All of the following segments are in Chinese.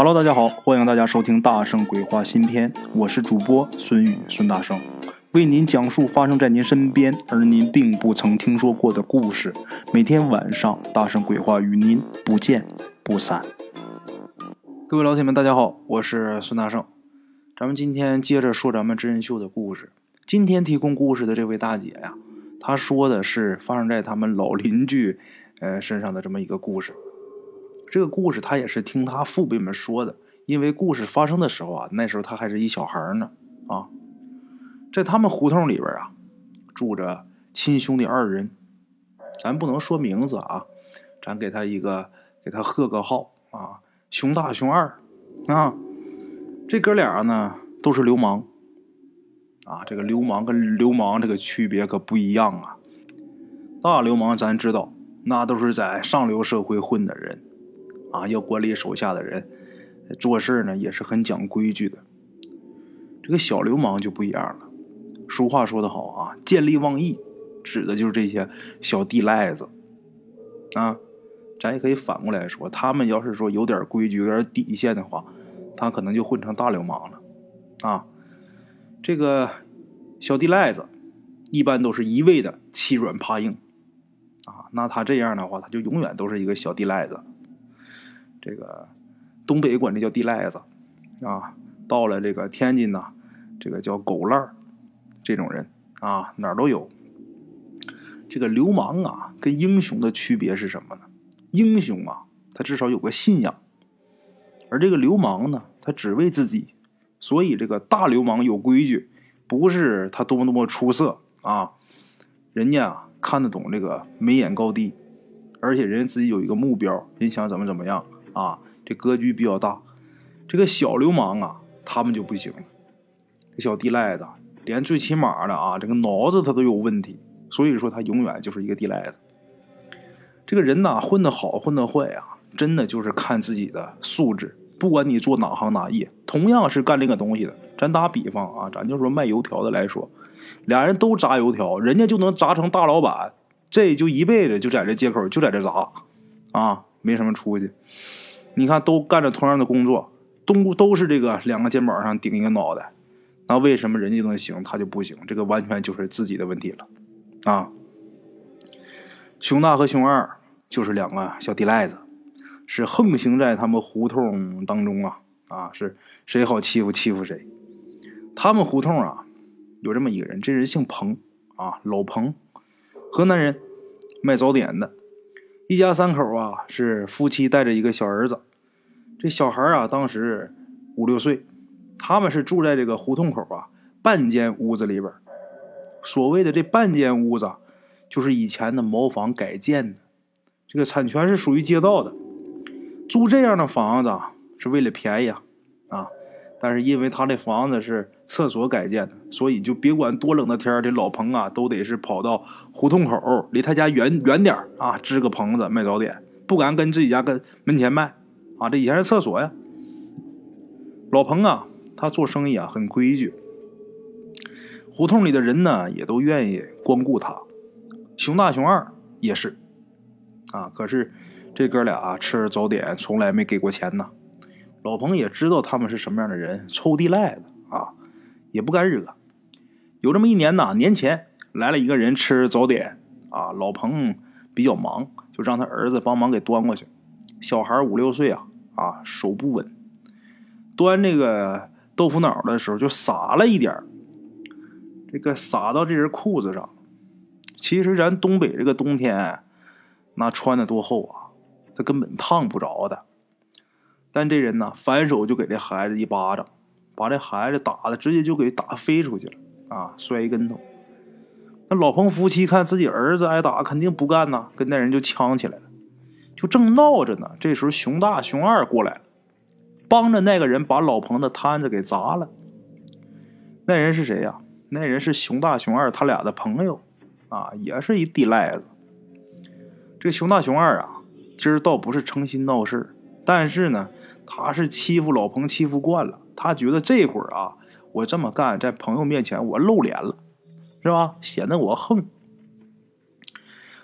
Hello，大家好，欢迎大家收听《大圣鬼话》新篇，我是主播孙宇孙大圣，为您讲述发生在您身边而您并不曾听说过的故事。每天晚上，《大圣鬼话》与您不见不散。各位老铁们，大家好，我是孙大圣。咱们今天接着说咱们真人秀的故事。今天提供故事的这位大姐呀，她说的是发生在他们老邻居呃身上的这么一个故事。这个故事他也是听他父辈们说的，因为故事发生的时候啊，那时候他还是一小孩呢啊，在他们胡同里边啊，住着亲兄弟二人，咱不能说名字啊，咱给他一个给他贺个号啊，熊大熊二啊，这哥俩呢都是流氓啊，这个流氓跟流氓这个区别可不一样啊，大流氓咱知道，那都是在上流社会混的人。啊，要管理手下的人，做事呢也是很讲规矩的。这个小流氓就不一样了。俗话说得好啊，见利忘义，指的就是这些小地赖子。啊，咱也可以反过来说，他们要是说有点规矩、有点底线的话，他可能就混成大流氓了。啊，这个小地赖子一般都是一味的欺软怕硬。啊，那他这样的话，他就永远都是一个小地赖子。这个东北管这叫地赖子，啊，到了这个天津呢，这个叫狗烂儿，这种人啊哪儿都有。这个流氓啊跟英雄的区别是什么呢？英雄啊他至少有个信仰，而这个流氓呢他只为自己，所以这个大流氓有规矩，不是他多么多么出色啊，人家啊看得懂这个眉眼高低，而且人家自己有一个目标，人想怎么怎么样。啊，这格局比较大。这个小流氓啊，他们就不行了。这小地赖子，连最起码的啊，这个脑子他都有问题。所以说，他永远就是一个地赖子。这个人呐，混得好，混得坏啊，真的就是看自己的素质。不管你做哪行哪业，同样是干这个东西的，咱打比方啊，咱就说卖油条的来说，俩人都炸油条，人家就能炸成大老板，这就一辈子就在这街口就在这炸，啊，没什么出息。你看，都干着同样的工作，都都是这个两个肩膀上顶一个脑袋，那为什么人家能行，他就不行？这个完全就是自己的问题了，啊！熊大和熊二就是两个小地赖子，是横行在他们胡同当中啊啊！是谁好欺负欺负谁。他们胡同啊，有这么一个人，这人姓彭啊，老彭，河南人，卖早点的，一家三口啊，是夫妻带着一个小儿子。这小孩啊，当时五六岁，他们是住在这个胡同口啊半间屋子里边。所谓的这半间屋子，就是以前的茅房改建的，这个产权是属于街道的。租这样的房子是为了便宜啊，啊！但是因为他这房子是厕所改建的，所以就别管多冷的天这老彭啊都得是跑到胡同口，离他家远远点啊，支个棚子卖早点，不敢跟自己家跟门前卖。啊，这以前是厕所呀。老彭啊，他做生意啊很规矩，胡同里的人呢也都愿意光顾他。熊大、熊二也是，啊，可是这哥俩吃早点从来没给过钱呢。老彭也知道他们是什么样的人，臭地赖子啊，也不敢惹。有这么一年呐，年前来了一个人吃早点，啊，老彭比较忙，就让他儿子帮忙给端过去。小孩五六岁啊。啊，手不稳，端这个豆腐脑的时候就洒了一点这个洒到这人裤子上。其实咱东北这个冬天，那穿的多厚啊，他根本烫不着的。但这人呢，反手就给这孩子一巴掌，把这孩子打的直接就给打飞出去了啊，摔一跟头。那老彭夫妻看自己儿子挨打，肯定不干呐，跟那人就呛起来了。就正闹着呢，这时候熊大、熊二过来了，帮着那个人把老彭的摊子给砸了。那人是谁呀？那人是熊大、熊二他俩的朋友，啊，也是一地赖子。这熊大、熊二啊，今儿倒不是诚心闹事但是呢，他是欺负老彭欺负惯了，他觉得这会儿啊，我这么干在朋友面前我露脸了，是吧？显得我横。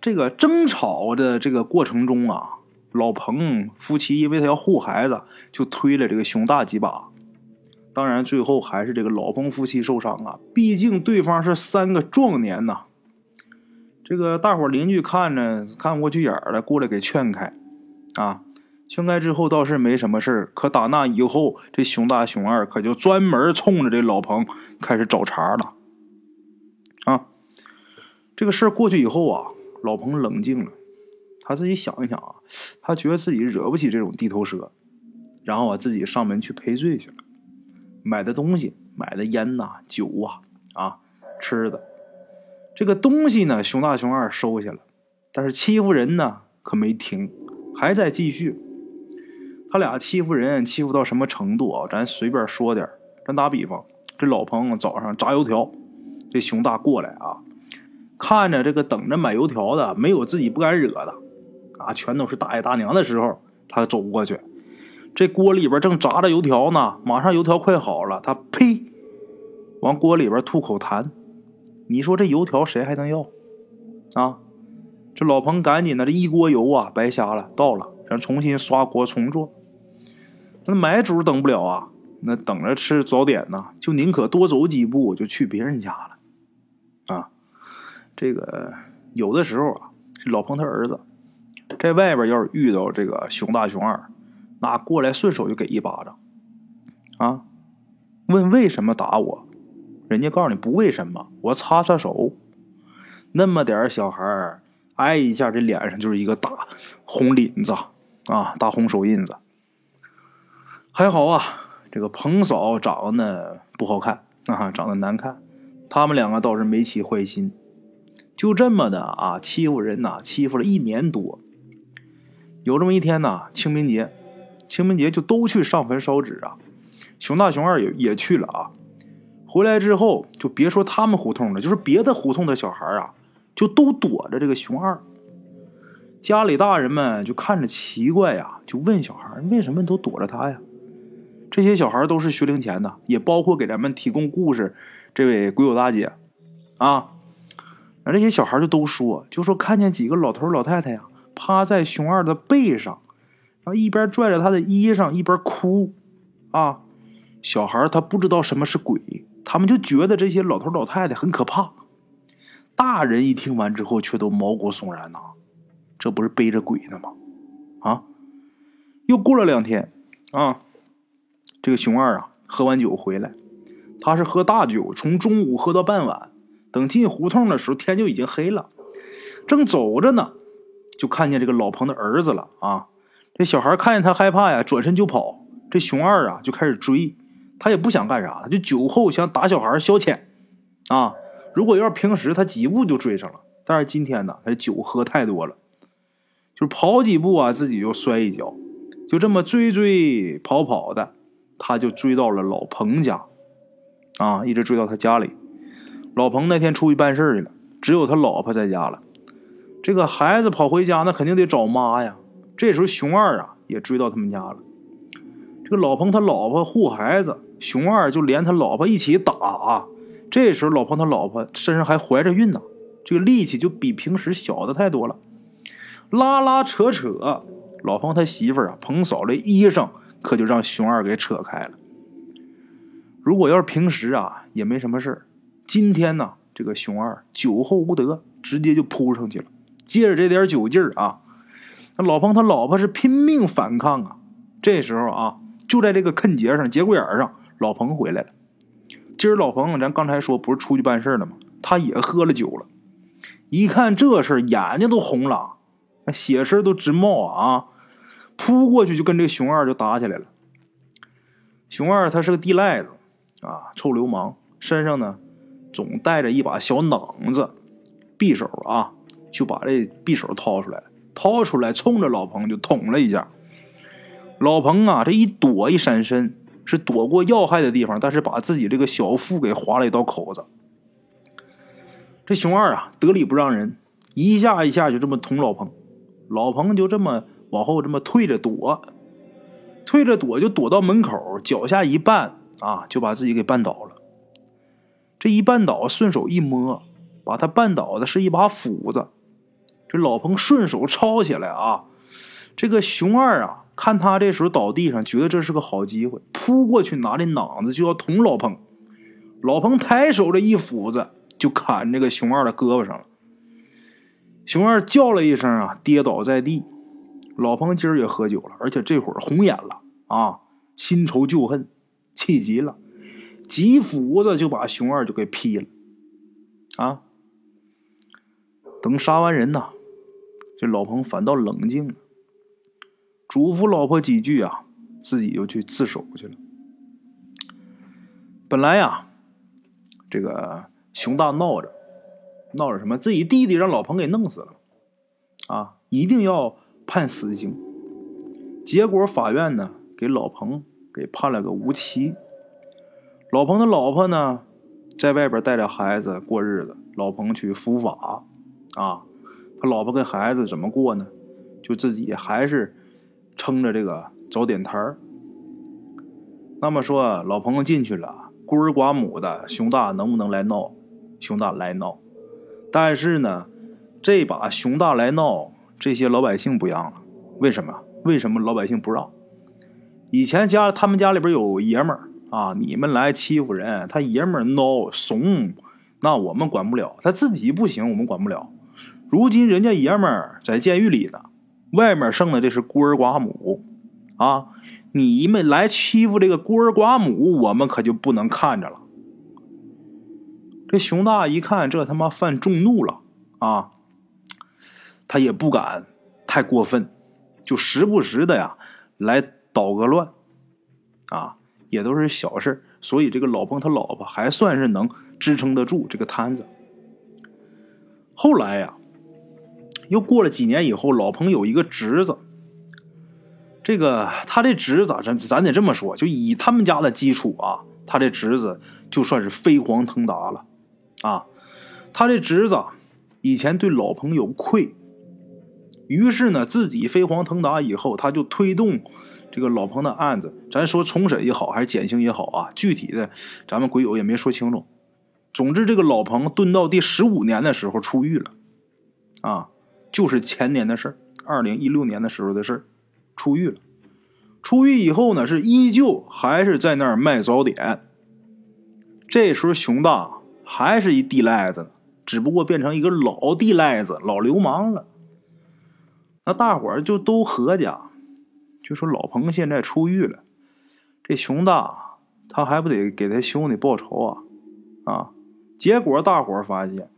这个争吵的这个过程中啊，老彭夫妻因为他要护孩子，就推了这个熊大几把。当然，最后还是这个老彭夫妻受伤啊，毕竟对方是三个壮年呐。这个大伙邻居看着看不过去眼了，过来给劝开，啊，劝开之后倒是没什么事可打那以后，这熊大熊二可就专门冲着这老彭开始找茬了。啊，这个事儿过去以后啊，老彭冷静了，他自己想一想啊，他觉得自己惹不起这种地头蛇，然后啊，自己上门去赔罪去了，买的东西，买的烟呐、酒啊、啊吃的。这个东西呢，熊大熊二收下了，但是欺负人呢可没停，还在继续。他俩欺负人，欺负到什么程度啊？咱随便说点咱打比方，这老彭早上炸油条，这熊大过来啊，看着这个等着买油条的没有自己不敢惹的，啊，全都是大爷大娘的时候，他走过去，这锅里边正炸着油条呢，马上油条快好了，他呸，往锅里边吐口痰。你说这油条谁还能要？啊，这老彭赶紧的，这一锅油啊，白瞎了，倒了，咱重新刷锅重做。那买主等不了啊，那等着吃早点呢，就宁可多走几步，就去别人家了。这个有的时候啊，老彭他儿子在外边要是遇到这个熊大熊二，那过来顺手就给一巴掌。啊，问为什么打我？人家告诉你不为什么，我擦擦手，那么点小孩挨一下，这脸上就是一个大红领子啊，大红手印子。还好啊，这个彭嫂长得不好看啊，长得难看。他们两个倒是没起坏心，就这么的啊，欺负人呐，欺负了一年多。有这么一天呐，清明节，清明节就都去上坟烧纸啊。熊大熊二也也去了啊。回来之后，就别说他们胡同了，就是别的胡同的小孩啊，就都躲着这个熊二。家里大人们就看着奇怪呀，就问小孩为什么都躲着他呀？这些小孩都是学龄前的，也包括给咱们提供故事这位鬼友大姐啊。而这些小孩就都说，就说看见几个老头老太太呀，趴在熊二的背上，然后一边拽着他的衣裳，一边哭啊。小孩他不知道什么是鬼。他们就觉得这些老头老太太很可怕，大人一听完之后却都毛骨悚然呐，这不是背着鬼呢吗？啊！又过了两天，啊，这个熊二啊喝完酒回来，他是喝大酒，从中午喝到傍晚，等进胡同的时候天就已经黑了，正走着呢，就看见这个老彭的儿子了啊！这小孩看见他害怕呀，转身就跑，这熊二啊就开始追。他也不想干啥，就酒后想打小孩消遣，啊！如果要是平时，他几步就追上了。但是今天呢，他酒喝太多了，就是跑几步啊，自己就摔一跤，就这么追追跑跑的，他就追到了老彭家，啊，一直追到他家里。老彭那天出去办事去了，只有他老婆在家了。这个孩子跑回家，那肯定得找妈呀。这时候熊二啊也追到他们家了。这个老彭他老婆护孩子。熊二就连他老婆一起打！这时候老彭他老婆身上还怀着孕呢，这个力气就比平时小的太多了。拉拉扯扯，老彭他媳妇啊，彭嫂的衣裳可就让熊二给扯开了。如果要是平时啊，也没什么事今天呢，这个熊二酒后无德，直接就扑上去了。借着这点酒劲儿啊，那老彭他老婆是拼命反抗啊。这时候啊，就在这个坑节上、节骨眼上。老彭回来了，今儿老彭，咱刚才说不是出去办事了吗？他也喝了酒了，一看这事眼睛都红了，那血丝都直冒啊！扑过去就跟这熊二就打起来了。熊二他是个地赖子啊，臭流氓，身上呢总带着一把小囊子，匕首啊，就把这匕首掏出来，掏出来冲着老彭就捅了一下。老彭啊，这一躲一闪身。是躲过要害的地方，但是把自己这个小腹给划了一道口子。这熊二啊，得理不让人，一下一下就这么捅老彭，老彭就这么往后这么退着躲，退着躲就躲到门口，脚下一绊啊，就把自己给绊倒了。这一绊倒，顺手一摸，把他绊倒的是一把斧子。这老彭顺手抄起来啊，这个熊二啊，看他这时候倒地上，觉得这是个好机会，扑过去拿着榔子就要捅老彭。老彭抬手这一斧子就砍这个熊二的胳膊上了。熊二叫了一声啊，跌倒在地。老彭今儿也喝酒了，而且这会儿红眼了啊，新仇旧恨，气急了，几斧子就把熊二就给劈了。啊，等杀完人呐，这老彭反倒冷静了。嘱咐老婆几句啊，自己又去自首去了。本来呀，这个熊大闹着，闹着什么？自己弟弟让老彭给弄死了，啊，一定要判死刑。结果法院呢，给老彭给判了个无期。老彭的老婆呢，在外边带着孩子过日子，老彭去伏法，啊，他老婆跟孩子怎么过呢？就自己还是。撑着这个早点摊儿，那么说老彭进去了，孤儿寡母的熊大能不能来闹？熊大来闹，但是呢，这把熊大来闹，这些老百姓不让了。为什么？为什么老百姓不让？以前家他们家里边有爷们儿啊，你们来欺负人，他爷们孬怂，那我们管不了。他自己不行，我们管不了。如今人家爷们在监狱里呢。外面剩的这是孤儿寡母，啊！你们来欺负这个孤儿寡母，我们可就不能看着了。这熊大一看，这他妈犯众怒了啊！他也不敢太过分，就时不时的呀来捣个乱，啊，也都是小事所以这个老彭他老婆还算是能支撑得住这个摊子。后来呀。又过了几年以后，老彭有一个侄子。这个他这侄子，咱咱得这么说，就以他们家的基础啊，他这侄子就算是飞黄腾达了啊。他这侄子以前对老彭有愧，于是呢，自己飞黄腾达以后，他就推动这个老彭的案子。咱说重审也好，还是减刑也好啊，具体的咱们鬼友也没说清楚。总之，这个老彭蹲到第十五年的时候出狱了啊。就是前年的事儿，二零一六年的时候的事儿，出狱了。出狱以后呢，是依旧还是在那儿卖早点。这时候熊大还是一地赖子，只不过变成一个老地赖子、老流氓了。那大伙儿就都合家，就说老彭现在出狱了，这熊大他还不得给他兄弟报仇啊？啊！结果大伙儿发现。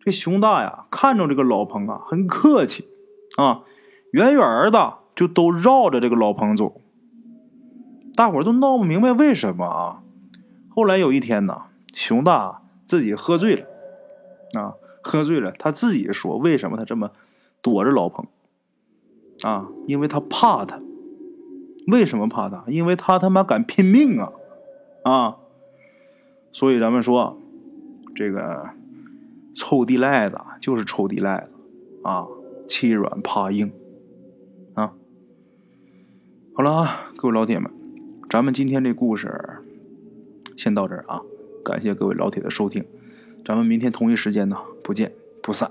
这熊大呀，看着这个老彭啊，很客气，啊，远远的就都绕着这个老彭走。大伙都闹不明白为什么啊。后来有一天呢，熊大自己喝醉了，啊，喝醉了，他自己说为什么他这么躲着老彭，啊，因为他怕他。为什么怕他？因为他他妈敢拼命啊，啊，所以咱们说这个。臭地赖子就是臭地赖子，啊，欺软怕硬，啊，好了啊，各位老铁们，咱们今天这故事先到这儿啊，感谢各位老铁的收听，咱们明天同一时间呢，不见不散。